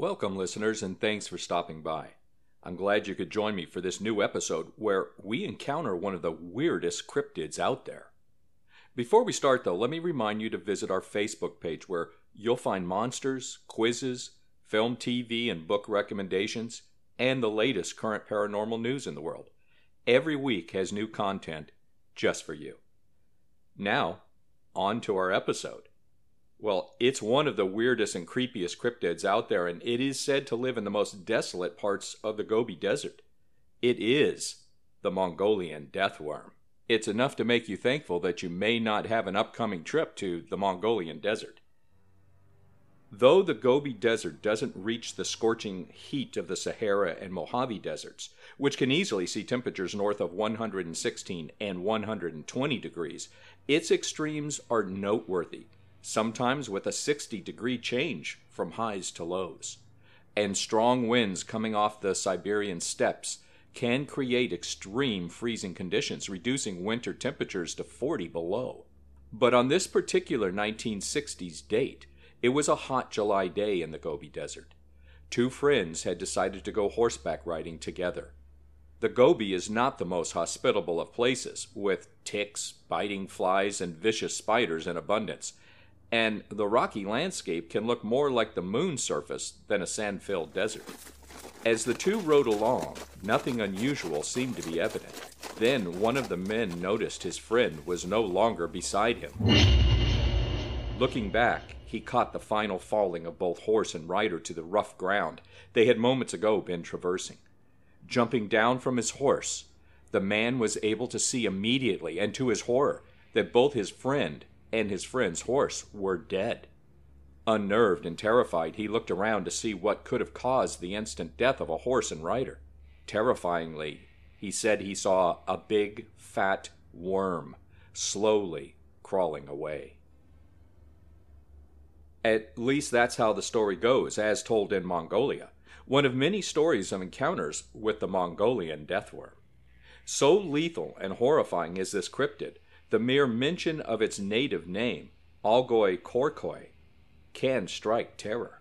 Welcome, listeners, and thanks for stopping by. I'm glad you could join me for this new episode where we encounter one of the weirdest cryptids out there. Before we start, though, let me remind you to visit our Facebook page where you'll find monsters, quizzes, film, TV, and book recommendations, and the latest current paranormal news in the world. Every week has new content just for you. Now, on to our episode. Well, it's one of the weirdest and creepiest cryptids out there, and it is said to live in the most desolate parts of the Gobi Desert. It is the Mongolian death worm. It's enough to make you thankful that you may not have an upcoming trip to the Mongolian desert. Though the Gobi Desert doesn't reach the scorching heat of the Sahara and Mojave deserts, which can easily see temperatures north of 116 and 120 degrees, its extremes are noteworthy, sometimes with a 60 degree change from highs to lows. And strong winds coming off the Siberian steppes can create extreme freezing conditions, reducing winter temperatures to 40 below. But on this particular 1960s date, it was a hot July day in the Gobi Desert. Two friends had decided to go horseback riding together. The Gobi is not the most hospitable of places, with ticks, biting flies, and vicious spiders in abundance, and the rocky landscape can look more like the moon's surface than a sand filled desert. As the two rode along, nothing unusual seemed to be evident. Then one of the men noticed his friend was no longer beside him. Looking back, he caught the final falling of both horse and rider to the rough ground they had moments ago been traversing. Jumping down from his horse, the man was able to see immediately and to his horror that both his friend and his friend's horse were dead. Unnerved and terrified, he looked around to see what could have caused the instant death of a horse and rider. Terrifyingly, he said he saw a big, fat worm slowly crawling away. At least that's how the story goes, as told in Mongolia, one of many stories of encounters with the Mongolian deathworm. So lethal and horrifying is this cryptid, the mere mention of its native name, Algoi korkoi, can strike terror.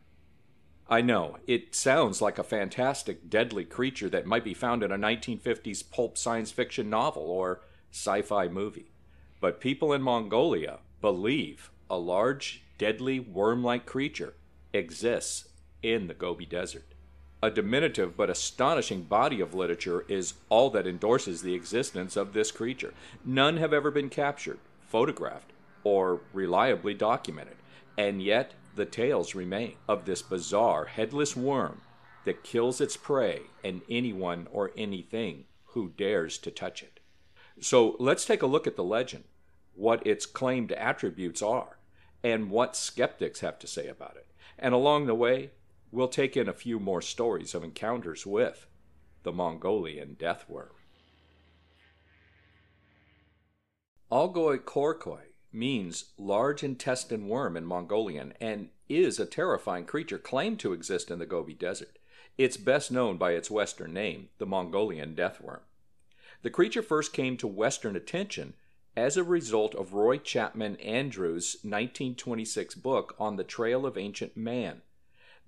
I know, it sounds like a fantastic, deadly creature that might be found in a 1950s pulp science fiction novel or sci fi movie. But people in Mongolia believe a large, deadly worm like creature exists in the Gobi Desert. A diminutive but astonishing body of literature is all that endorses the existence of this creature. None have ever been captured, photographed, or reliably documented, and yet the tales remain of this bizarre headless worm that kills its prey and anyone or anything who dares to touch it. So let's take a look at the legend, what its claimed attributes are, and what skeptics have to say about it. And along the way, we'll take in a few more stories of encounters with the Mongolian death worm. Algoi korkoi means large intestine worm in Mongolian and is a terrifying creature claimed to exist in the Gobi Desert. It's best known by its Western name, the Mongolian death worm. The creature first came to Western attention as a result of Roy Chapman Andrews' 1926 book on the Trail of Ancient Man.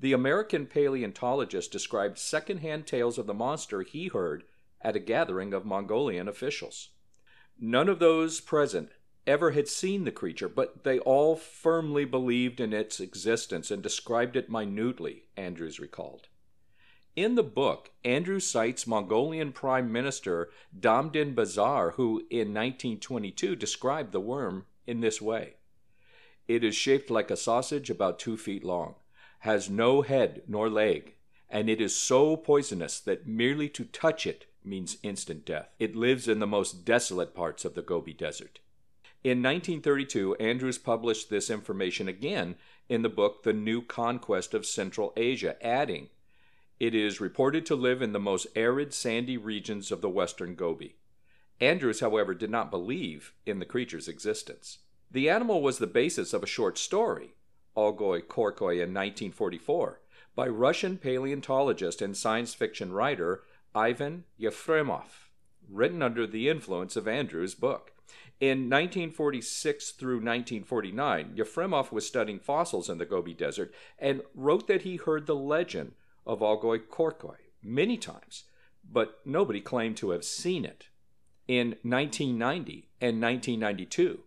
The American paleontologist described secondhand tales of the monster he heard at a gathering of Mongolian officials. None of those present ever had seen the creature, but they all firmly believed in its existence and described it minutely, Andrews recalled. In the book, Andrews cites Mongolian Prime Minister Damdin Bazar, who in 1922 described the worm in this way It is shaped like a sausage about two feet long, has no head nor leg, and it is so poisonous that merely to touch it means instant death. It lives in the most desolate parts of the Gobi Desert. In 1932, Andrews published this information again in the book The New Conquest of Central Asia, adding, It is reported to live in the most arid, sandy regions of the western Gobi. Andrews, however, did not believe in the creature's existence. The animal was the basis of a short story, Algoi Khorkoi, in 1944, by Russian paleontologist and science fiction writer Ivan Yefremov, written under the influence of Andrews' book. In 1946 through 1949, Yefremov was studying fossils in the Gobi Desert and wrote that he heard the legend of Algoi Khorkoi many times, but nobody claimed to have seen it. In 1990 and 1992,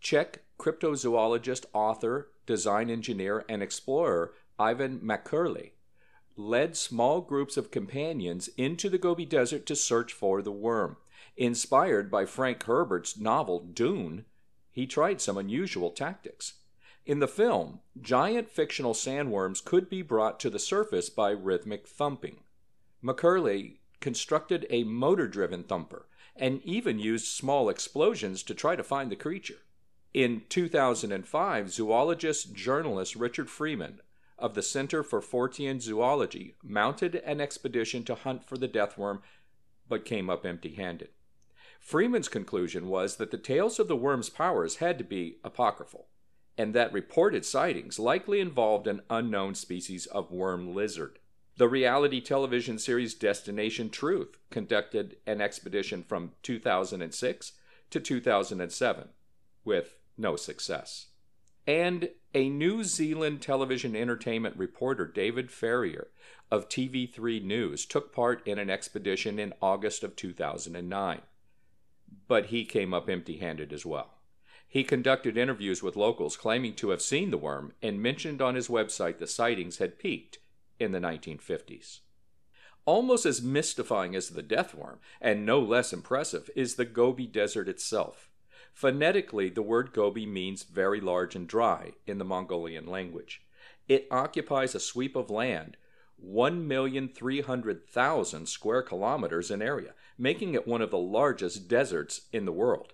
Czech cryptozoologist, author, design engineer, and explorer Ivan Mackerle led small groups of companions into the Gobi Desert to search for the worm. Inspired by Frank Herbert's novel Dune, he tried some unusual tactics. In the film, giant fictional sandworms could be brought to the surface by rhythmic thumping. Mackerle constructed a motor driven thumper and even used small explosions to try to find the creature. In 2005, zoologist journalist Richard Freeman of the Center for Fortean Zoology mounted an expedition to hunt for the deathworm, but came up empty handed. Freeman's conclusion was that the tales of the worm's powers had to be apocryphal, and that reported sightings likely involved an unknown species of worm lizard. The reality television series Destination Truth conducted an expedition from 2006 to 2007 with no success. And a New Zealand television entertainment reporter, David Farrier of TV3 News, took part in an expedition in August of 2009 but he came up empty handed as well. He conducted interviews with locals claiming to have seen the worm and mentioned on his website the sightings had peaked in the 1950s. Almost as mystifying as the death worm, and no less impressive, is the Gobi Desert itself. Phonetically, the word Gobi means very large and dry in the Mongolian language. It occupies a sweep of land 1,300,000 square kilometers in area, making it one of the largest deserts in the world.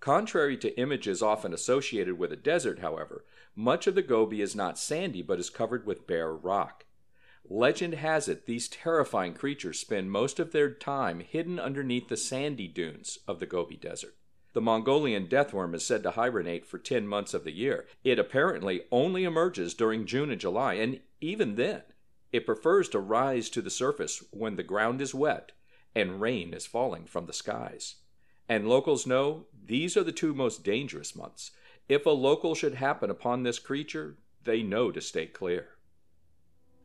Contrary to images often associated with a desert, however, much of the Gobi is not sandy but is covered with bare rock. Legend has it these terrifying creatures spend most of their time hidden underneath the sandy dunes of the Gobi Desert. The Mongolian deathworm is said to hibernate for 10 months of the year. It apparently only emerges during June and July, and even then, it prefers to rise to the surface when the ground is wet and rain is falling from the skies. And locals know these are the two most dangerous months. If a local should happen upon this creature, they know to stay clear.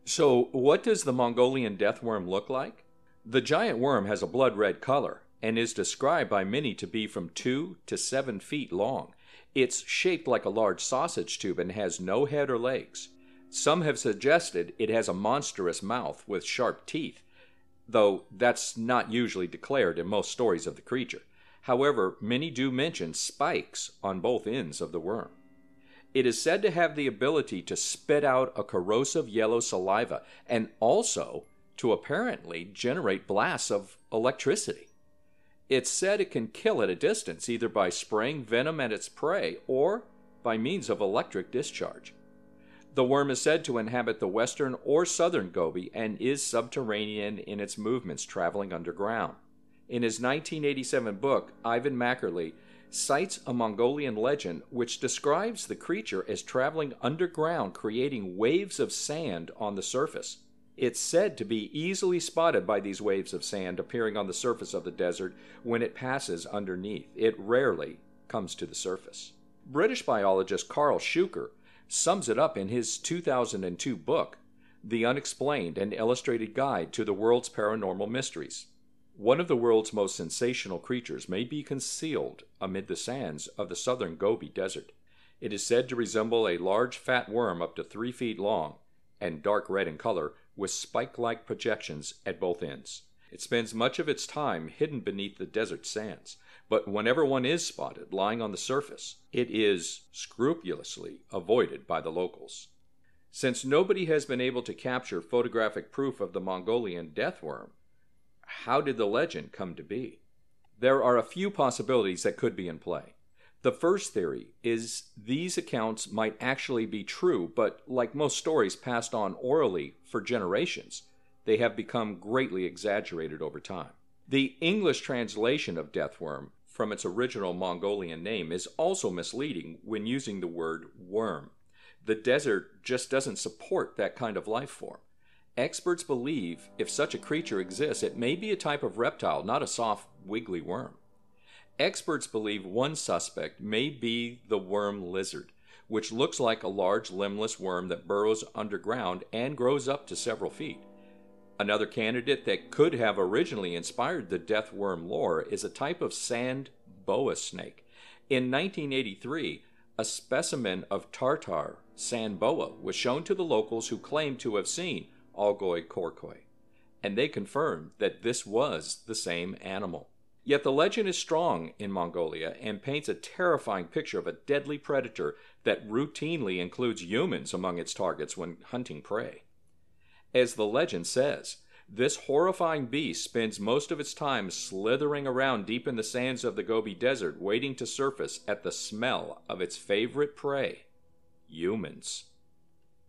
So, what does the Mongolian deathworm look like? The giant worm has a blood red color and is described by many to be from 2 to 7 feet long. It's shaped like a large sausage tube and has no head or legs. Some have suggested it has a monstrous mouth with sharp teeth, though that's not usually declared in most stories of the creature. However, many do mention spikes on both ends of the worm. It is said to have the ability to spit out a corrosive yellow saliva and also to apparently generate blasts of electricity. It's said it can kill at a distance either by spraying venom at its prey or by means of electric discharge. The worm is said to inhabit the western or southern Gobi and is subterranean in its movements, traveling underground. In his 1987 book, Ivan Mackerle cites a Mongolian legend which describes the creature as traveling underground, creating waves of sand on the surface. It's said to be easily spotted by these waves of sand appearing on the surface of the desert when it passes underneath. It rarely comes to the surface. British biologist Karl Shuker sums it up in his 2002 book, The Unexplained An Illustrated Guide to the World's Paranormal Mysteries. One of the world's most sensational creatures may be concealed amid the sands of the southern Gobi Desert. It is said to resemble a large fat worm up to three feet long and dark red in color with spike like projections at both ends. It spends much of its time hidden beneath the desert sands, but whenever one is spotted lying on the surface, it is scrupulously avoided by the locals. Since nobody has been able to capture photographic proof of the Mongolian deathworm, how did the legend come to be? There are a few possibilities that could be in play. The first theory is these accounts might actually be true, but like most stories passed on orally for generations, they have become greatly exaggerated over time. The English translation of deathworm from its original Mongolian name is also misleading when using the word worm. The desert just doesn't support that kind of life form. Experts believe if such a creature exists, it may be a type of reptile, not a soft, wiggly worm. Experts believe one suspect may be the worm lizard, which looks like a large limbless worm that burrows underground and grows up to several feet. Another candidate that could have originally inspired the death worm lore is a type of sand boa snake. In 1983, a specimen of Tartar sand boa was shown to the locals who claimed to have seen Algoi Korkoi, and they confirmed that this was the same animal. Yet the legend is strong in Mongolia and paints a terrifying picture of a deadly predator that routinely includes humans among its targets when hunting prey. As the legend says, this horrifying beast spends most of its time slithering around deep in the sands of the Gobi Desert, waiting to surface at the smell of its favorite prey humans.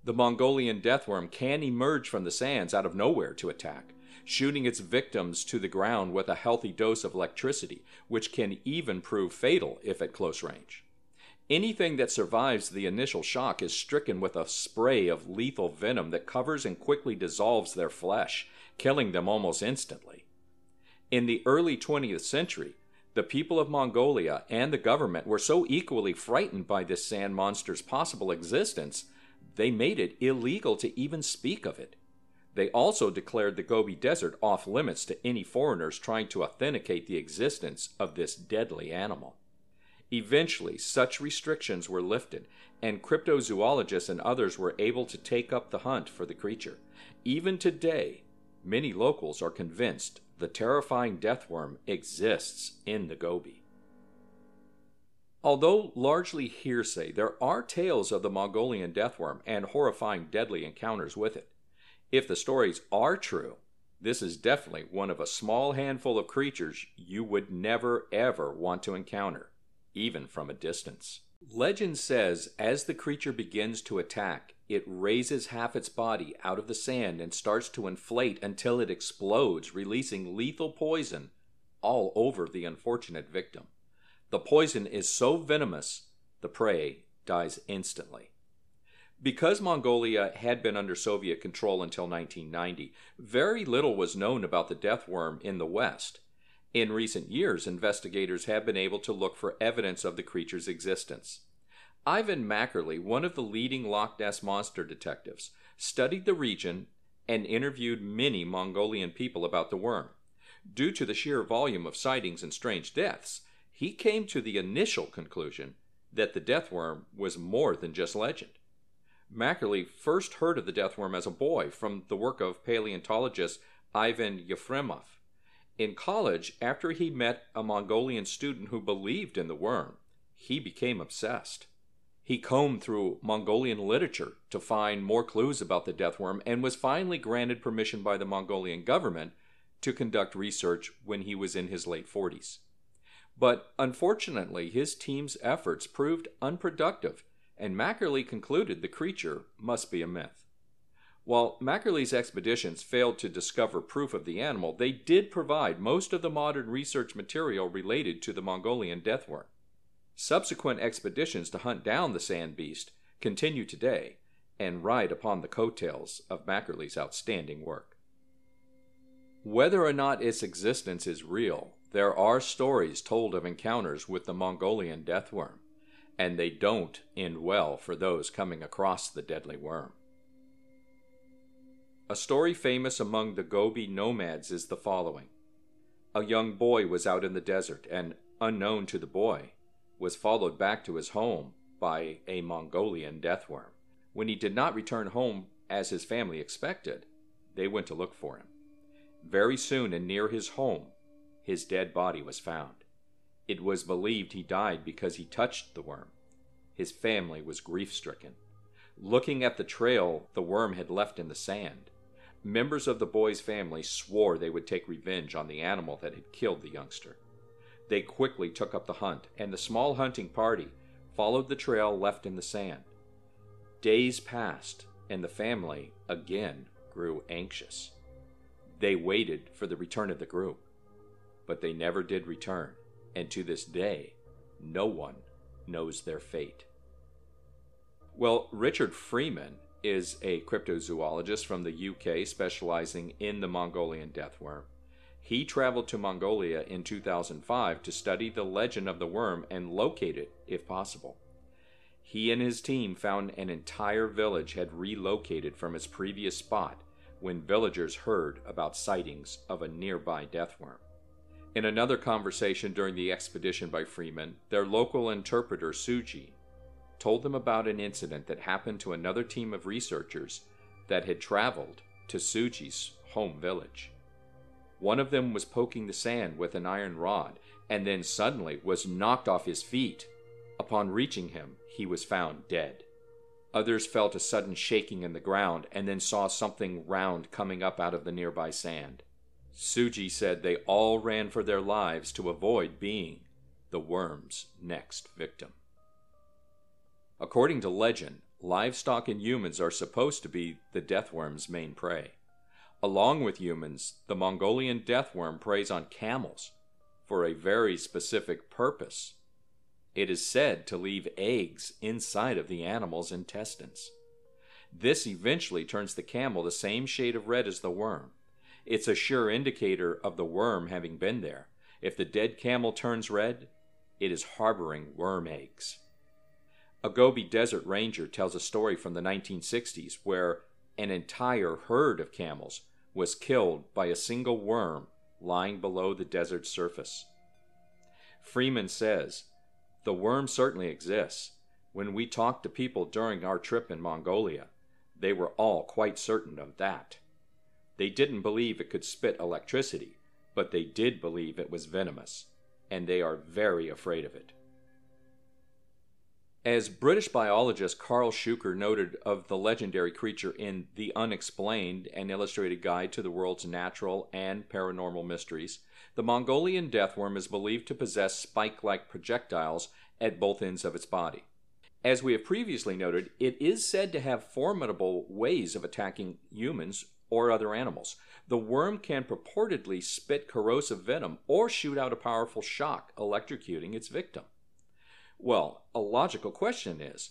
The Mongolian deathworm can emerge from the sands out of nowhere to attack shooting its victims to the ground with a healthy dose of electricity, which can even prove fatal if at close range. Anything that survives the initial shock is stricken with a spray of lethal venom that covers and quickly dissolves their flesh, killing them almost instantly. In the early 20th century, the people of Mongolia and the government were so equally frightened by this sand monster's possible existence, they made it illegal to even speak of it. They also declared the Gobi Desert off limits to any foreigners trying to authenticate the existence of this deadly animal. Eventually, such restrictions were lifted, and cryptozoologists and others were able to take up the hunt for the creature. Even today, many locals are convinced the terrifying deathworm exists in the Gobi. Although largely hearsay, there are tales of the Mongolian deathworm and horrifying deadly encounters with it. If the stories are true, this is definitely one of a small handful of creatures you would never ever want to encounter, even from a distance. Legend says as the creature begins to attack, it raises half its body out of the sand and starts to inflate until it explodes, releasing lethal poison all over the unfortunate victim. The poison is so venomous, the prey dies instantly. Because Mongolia had been under Soviet control until 1990, very little was known about the death worm in the West. In recent years, investigators have been able to look for evidence of the creature's existence. Ivan Mackerle, one of the leading Loch Ness monster detectives, studied the region and interviewed many Mongolian people about the worm. Due to the sheer volume of sightings and strange deaths, he came to the initial conclusion that the death worm was more than just legend. Mackerle first heard of the death worm as a boy from the work of paleontologist Ivan Yefremov. In college, after he met a Mongolian student who believed in the worm, he became obsessed. He combed through Mongolian literature to find more clues about the death worm and was finally granted permission by the Mongolian government to conduct research when he was in his late 40s. But unfortunately, his team's efforts proved unproductive and Mackerle concluded the creature must be a myth. While Mackerle's expeditions failed to discover proof of the animal, they did provide most of the modern research material related to the Mongolian deathworm. Subsequent expeditions to hunt down the sand beast continue today and ride upon the coattails of Mackerle's outstanding work. Whether or not its existence is real, there are stories told of encounters with the Mongolian deathworm and they don't end well for those coming across the deadly worm. A story famous among the Gobi nomads is the following A young boy was out in the desert, and, unknown to the boy, was followed back to his home by a Mongolian deathworm. When he did not return home as his family expected, they went to look for him. Very soon, and near his home, his dead body was found. It was believed he died because he touched the worm. His family was grief stricken. Looking at the trail the worm had left in the sand, members of the boy's family swore they would take revenge on the animal that had killed the youngster. They quickly took up the hunt, and the small hunting party followed the trail left in the sand. Days passed, and the family again grew anxious. They waited for the return of the group, but they never did return, and to this day, no one knows their fate. Well, Richard Freeman is a cryptozoologist from the UK specializing in the Mongolian death worm. He traveled to Mongolia in 2005 to study the legend of the worm and locate it if possible. He and his team found an entire village had relocated from its previous spot when villagers heard about sightings of a nearby death worm. In another conversation during the expedition by Freeman, their local interpreter, Suji, told them about an incident that happened to another team of researchers that had traveled to Suji's home village. One of them was poking the sand with an iron rod and then suddenly was knocked off his feet. Upon reaching him, he was found dead. Others felt a sudden shaking in the ground and then saw something round coming up out of the nearby sand. Suji said they all ran for their lives to avoid being the worm's next victim. According to legend, livestock and humans are supposed to be the deathworm's main prey. Along with humans, the Mongolian deathworm preys on camels for a very specific purpose. It is said to leave eggs inside of the animal's intestines. This eventually turns the camel the same shade of red as the worm. It's a sure indicator of the worm having been there. If the dead camel turns red, it is harboring worm eggs. A Gobi Desert Ranger tells a story from the 1960s where an entire herd of camels was killed by a single worm lying below the desert surface. Freeman says, The worm certainly exists. When we talked to people during our trip in Mongolia, they were all quite certain of that. They didn't believe it could spit electricity, but they did believe it was venomous, and they are very afraid of it. As British biologist Karl Shuker noted of the legendary creature in The Unexplained, an illustrated guide to the world's natural and paranormal mysteries, the Mongolian deathworm is believed to possess spike like projectiles at both ends of its body. As we have previously noted, it is said to have formidable ways of attacking humans or other animals. The worm can purportedly spit corrosive venom or shoot out a powerful shock, electrocuting its victim. Well, a logical question is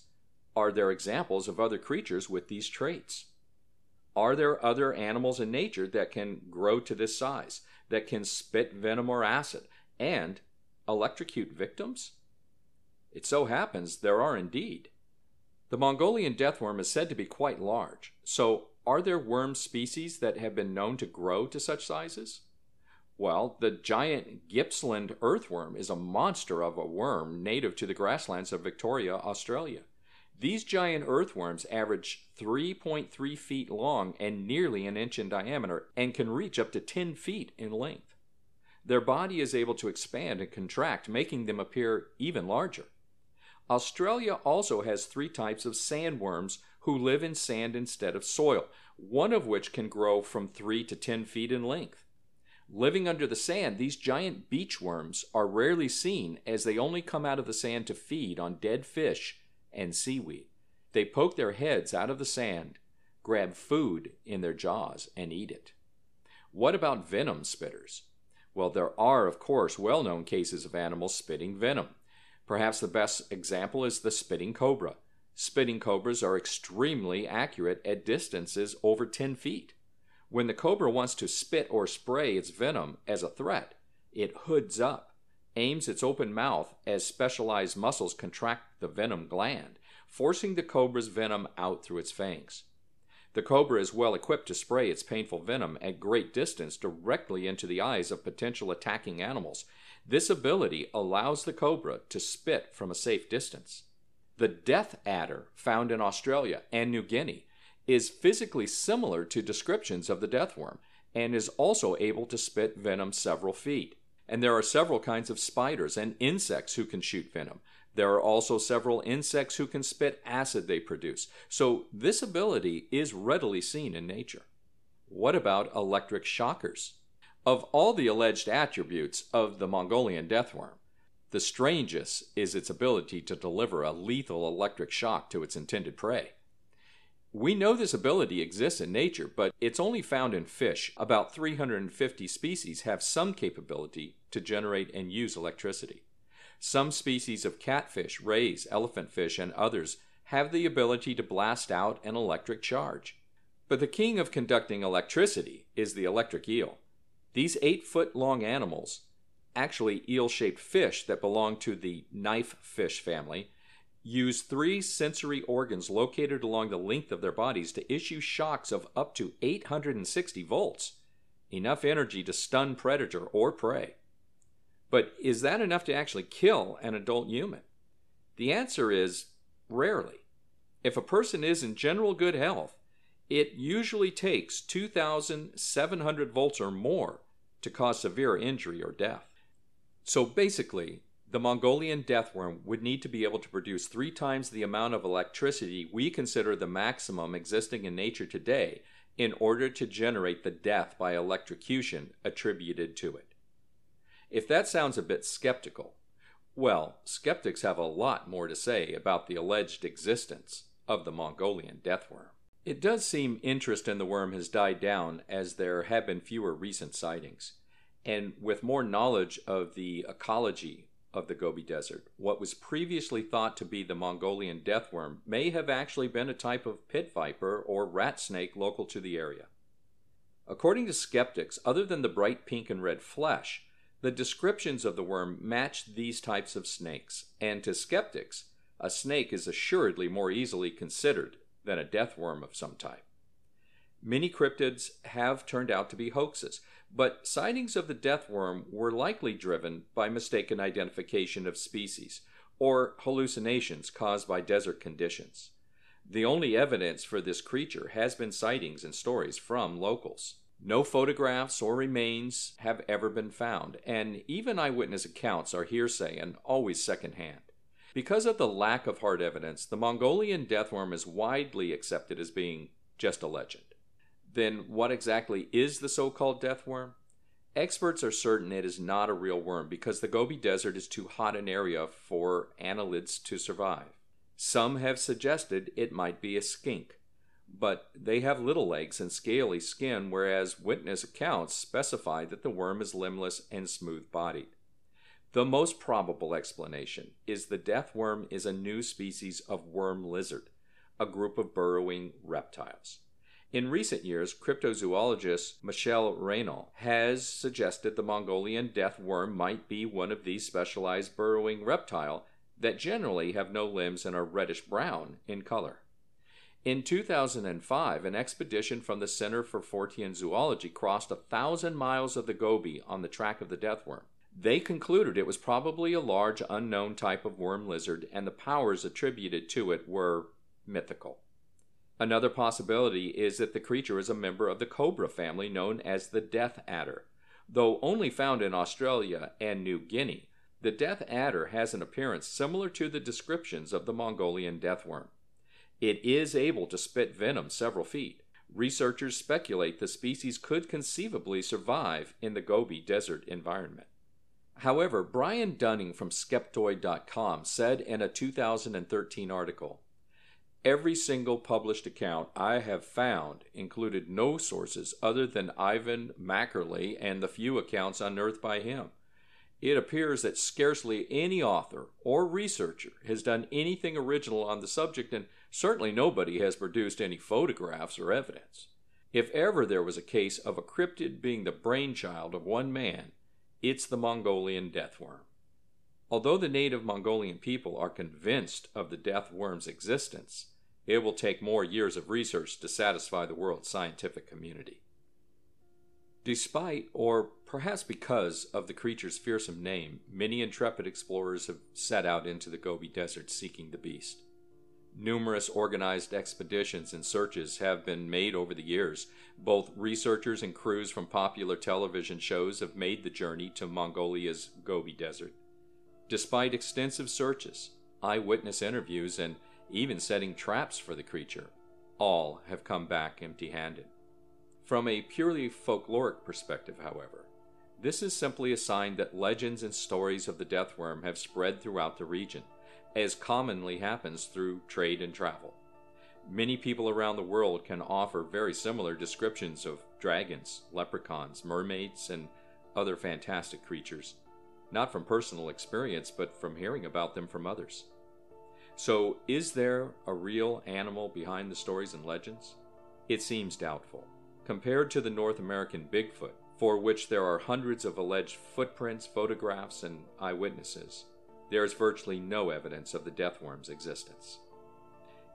Are there examples of other creatures with these traits? Are there other animals in nature that can grow to this size, that can spit venom or acid, and electrocute victims? It so happens there are indeed. The Mongolian deathworm is said to be quite large, so are there worm species that have been known to grow to such sizes? Well, the giant Gippsland earthworm is a monster of a worm native to the grasslands of Victoria, Australia. These giant earthworms average 3.3 feet long and nearly an inch in diameter and can reach up to 10 feet in length. Their body is able to expand and contract, making them appear even larger. Australia also has three types of sandworms who live in sand instead of soil, one of which can grow from 3 to 10 feet in length. Living under the sand, these giant beach worms are rarely seen as they only come out of the sand to feed on dead fish and seaweed. They poke their heads out of the sand, grab food in their jaws, and eat it. What about venom spitters? Well, there are, of course, well known cases of animals spitting venom. Perhaps the best example is the spitting cobra. Spitting cobras are extremely accurate at distances over 10 feet. When the cobra wants to spit or spray its venom as a threat, it hoods up, aims its open mouth as specialized muscles contract the venom gland, forcing the cobra's venom out through its fangs. The cobra is well equipped to spray its painful venom at great distance directly into the eyes of potential attacking animals. This ability allows the cobra to spit from a safe distance. The death adder, found in Australia and New Guinea, is physically similar to descriptions of the death worm and is also able to spit venom several feet. And there are several kinds of spiders and insects who can shoot venom. There are also several insects who can spit acid they produce. So this ability is readily seen in nature. What about electric shockers? Of all the alleged attributes of the Mongolian deathworm, the strangest is its ability to deliver a lethal electric shock to its intended prey. We know this ability exists in nature, but it's only found in fish. About 350 species have some capability to generate and use electricity. Some species of catfish, rays, elephantfish, and others have the ability to blast out an electric charge. But the king of conducting electricity is the electric eel. These eight foot long animals, actually eel shaped fish that belong to the knife fish family, use three sensory organs located along the length of their bodies to issue shocks of up to 860 volts, enough energy to stun predator or prey. But is that enough to actually kill an adult human? The answer is rarely. If a person is in general good health, it usually takes 2,700 volts or more to cause severe injury or death. So basically, the Mongolian deathworm would need to be able to produce three times the amount of electricity we consider the maximum existing in nature today in order to generate the death by electrocution attributed to it. If that sounds a bit skeptical, well, skeptics have a lot more to say about the alleged existence of the Mongolian deathworm. It does seem interest in the worm has died down as there have been fewer recent sightings. And with more knowledge of the ecology of the Gobi Desert, what was previously thought to be the Mongolian deathworm may have actually been a type of pit viper or rat snake local to the area. According to skeptics, other than the bright pink and red flesh, the descriptions of the worm match these types of snakes, and to skeptics, a snake is assuredly more easily considered than a death worm of some type. Many cryptids have turned out to be hoaxes, but sightings of the death worm were likely driven by mistaken identification of species or hallucinations caused by desert conditions. The only evidence for this creature has been sightings and stories from locals. No photographs or remains have ever been found, and even eyewitness accounts are hearsay and always secondhand. Because of the lack of hard evidence, the Mongolian deathworm is widely accepted as being just a legend. Then, what exactly is the so called death worm? Experts are certain it is not a real worm because the Gobi Desert is too hot an area for annelids to survive. Some have suggested it might be a skink, but they have little legs and scaly skin, whereas witness accounts specify that the worm is limbless and smooth bodied. The most probable explanation is the death worm is a new species of worm lizard, a group of burrowing reptiles. In recent years, cryptozoologist Michel Raynal has suggested the Mongolian death worm might be one of these specialized burrowing reptile that generally have no limbs and are reddish brown in color. In 2005, an expedition from the Center for Fortean Zoology crossed a thousand miles of the Gobi on the track of the death worm. They concluded it was probably a large unknown type of worm lizard, and the powers attributed to it were mythical. Another possibility is that the creature is a member of the cobra family known as the death adder. Though only found in Australia and New Guinea, the death adder has an appearance similar to the descriptions of the Mongolian deathworm. It is able to spit venom several feet. Researchers speculate the species could conceivably survive in the Gobi Desert environment. However, Brian Dunning from Skeptoid.com said in a 2013 article Every single published account I have found included no sources other than Ivan Mackerle and the few accounts unearthed by him. It appears that scarcely any author or researcher has done anything original on the subject, and certainly nobody has produced any photographs or evidence. If ever there was a case of a cryptid being the brainchild of one man, it's the Mongolian deathworm. Although the native Mongolian people are convinced of the deathworm's existence, it will take more years of research to satisfy the world's scientific community. Despite, or perhaps because, of the creature's fearsome name, many intrepid explorers have set out into the Gobi Desert seeking the beast. Numerous organized expeditions and searches have been made over the years. Both researchers and crews from popular television shows have made the journey to Mongolia's Gobi Desert. Despite extensive searches, eyewitness interviews, and even setting traps for the creature, all have come back empty handed. From a purely folkloric perspective, however, This is simply a sign that legends and stories of the death worm have spread throughout the region, as commonly happens through trade and travel. Many people around the world can offer very similar descriptions of dragons, leprechauns, mermaids, and other fantastic creatures, not from personal experience, but from hearing about them from others. So, is there a real animal behind the stories and legends? It seems doubtful. Compared to the North American Bigfoot, for which there are hundreds of alleged footprints, photographs, and eyewitnesses, there is virtually no evidence of the death worm's existence.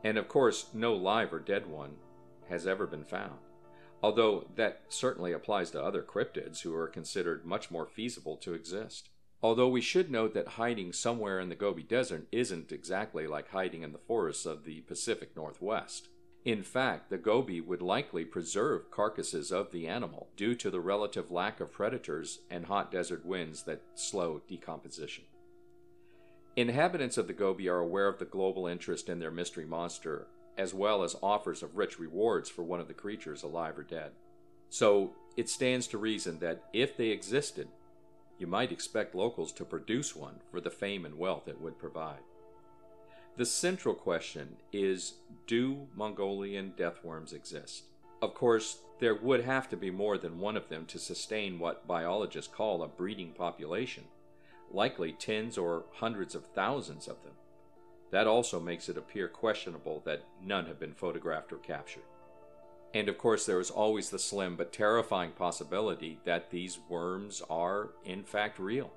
And of course, no live or dead one has ever been found, although that certainly applies to other cryptids who are considered much more feasible to exist. Although we should note that hiding somewhere in the Gobi Desert isn't exactly like hiding in the forests of the Pacific Northwest. In fact, the Gobi would likely preserve carcasses of the animal due to the relative lack of predators and hot desert winds that slow decomposition. Inhabitants of the Gobi are aware of the global interest in their mystery monster, as well as offers of rich rewards for one of the creatures alive or dead. So, it stands to reason that if they existed, you might expect locals to produce one for the fame and wealth it would provide. The central question is Do Mongolian deathworms exist? Of course, there would have to be more than one of them to sustain what biologists call a breeding population, likely tens or hundreds of thousands of them. That also makes it appear questionable that none have been photographed or captured. And of course, there is always the slim but terrifying possibility that these worms are, in fact, real.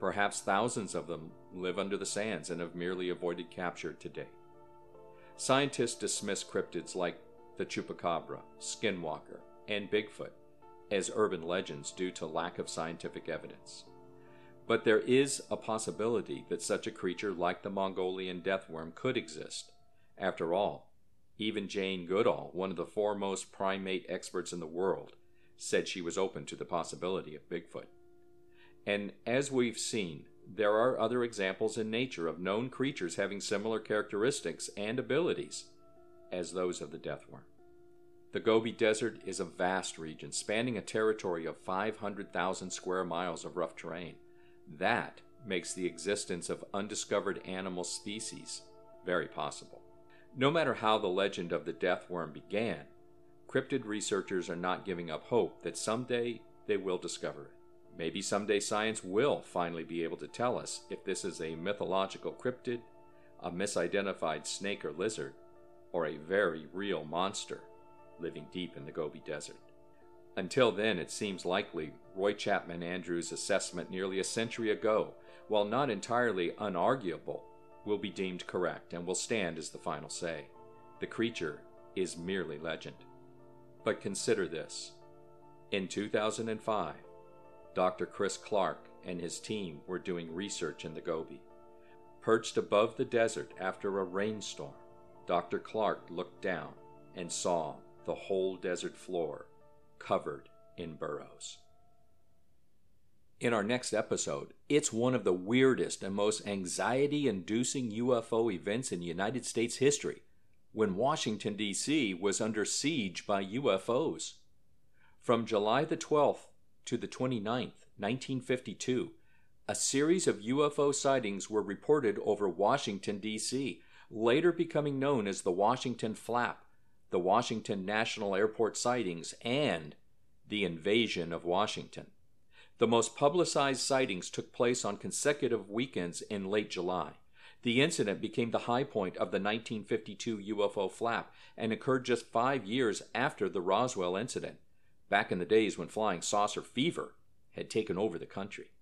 Perhaps thousands of them live under the sands and have merely avoided capture today. Scientists dismiss cryptids like the chupacabra, skinwalker, and Bigfoot as urban legends due to lack of scientific evidence. But there is a possibility that such a creature like the Mongolian deathworm could exist. After all, even Jane Goodall, one of the foremost primate experts in the world, said she was open to the possibility of Bigfoot. And as we've seen, there are other examples in nature of known creatures having similar characteristics and abilities as those of the deathworm. The Gobi Desert is a vast region spanning a territory of 500,000 square miles of rough terrain. That makes the existence of undiscovered animal species very possible. No matter how the legend of the death worm began, cryptid researchers are not giving up hope that someday they will discover it. Maybe someday science will finally be able to tell us if this is a mythological cryptid, a misidentified snake or lizard, or a very real monster living deep in the Gobi Desert. Until then, it seems likely Roy Chapman Andrews' assessment nearly a century ago, while not entirely unarguable, will be deemed correct and will stand as the final say. The creature is merely legend. But consider this. In 2005, Dr. Chris Clark and his team were doing research in the Gobi. Perched above the desert after a rainstorm, Dr. Clark looked down and saw the whole desert floor covered in burrows. In our next episode, it's one of the weirdest and most anxiety inducing UFO events in United States history when Washington, D.C. was under siege by UFOs. From July the 12th to the 29th, 1952, a series of UFO sightings were reported over Washington, D.C., later becoming known as the Washington Flap, the Washington National Airport sightings, and the invasion of Washington. The most publicized sightings took place on consecutive weekends in late July. The incident became the high point of the 1952 UFO flap and occurred just five years after the Roswell incident, back in the days when flying saucer fever had taken over the country.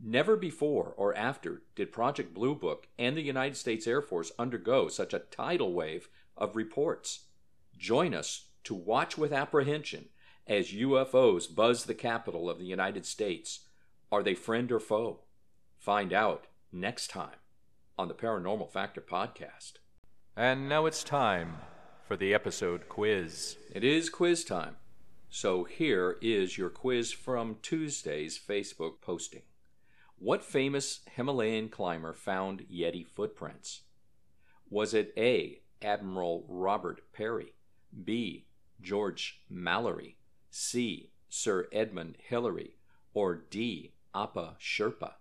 Never before or after did Project Blue Book and the United States Air Force undergo such a tidal wave of reports. Join us to watch with apprehension as UFOs buzz the capital of the United States. Are they friend or foe? Find out next time on the Paranormal Factor podcast. And now it's time for the episode quiz. It is quiz time. So here is your quiz from Tuesday's Facebook posting. What famous Himalayan climber found Yeti footprints? Was it A. Admiral Robert Peary, B. George Mallory, C. Sir Edmund Hillary, or D. Apa Sherpa?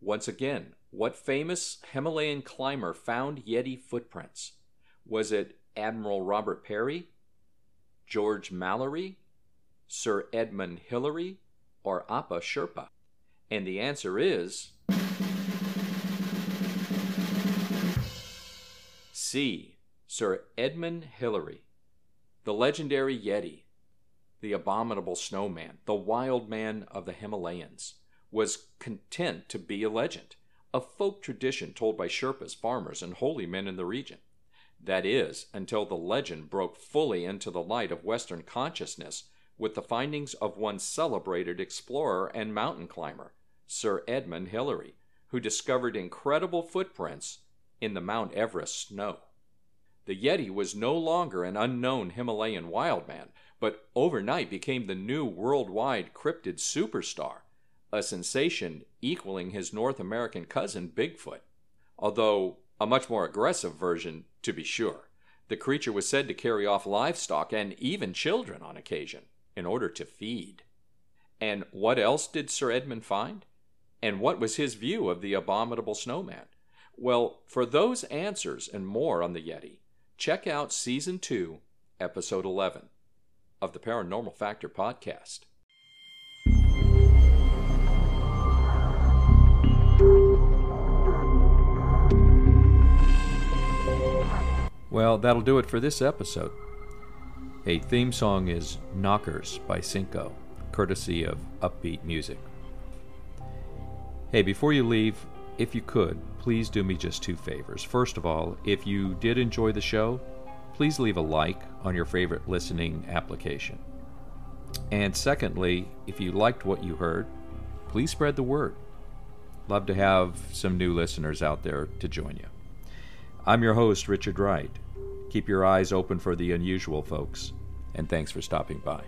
Once again, what famous Himalayan climber found Yeti footprints? Was it Admiral Robert Peary, George Mallory, Sir Edmund Hillary, or Apa Sherpa? And the answer is C. Sir Edmund Hillary. The legendary Yeti, the abominable snowman, the wild man of the Himalayas, was content to be a legend, a folk tradition told by Sherpas, farmers, and holy men in the region. That is, until the legend broke fully into the light of Western consciousness with the findings of one celebrated explorer and mountain climber, Sir Edmund Hillary, who discovered incredible footprints in the Mount Everest snow. The Yeti was no longer an unknown Himalayan wildman, but overnight became the new worldwide cryptid superstar, a sensation equaling his North American cousin Bigfoot, although a much more aggressive version, to be sure. The creature was said to carry off livestock and even children on occasion in order to feed. And what else did Sir Edmund find? And what was his view of the abominable snowman? Well, for those answers and more on the Yeti, check out Season 2, Episode 11 of the Paranormal Factor podcast. Well, that'll do it for this episode. A theme song is Knockers by Cinco, courtesy of Uppbeat Music. Hey, before you leave, if you could, please do me just two favors. First of all, if you did enjoy the show, please leave a like on your favorite listening application. And secondly, if you liked what you heard, please spread the word. Love to have some new listeners out there to join you. I'm your host, Richard Wright. Keep your eyes open for the unusual, folks, and thanks for stopping by.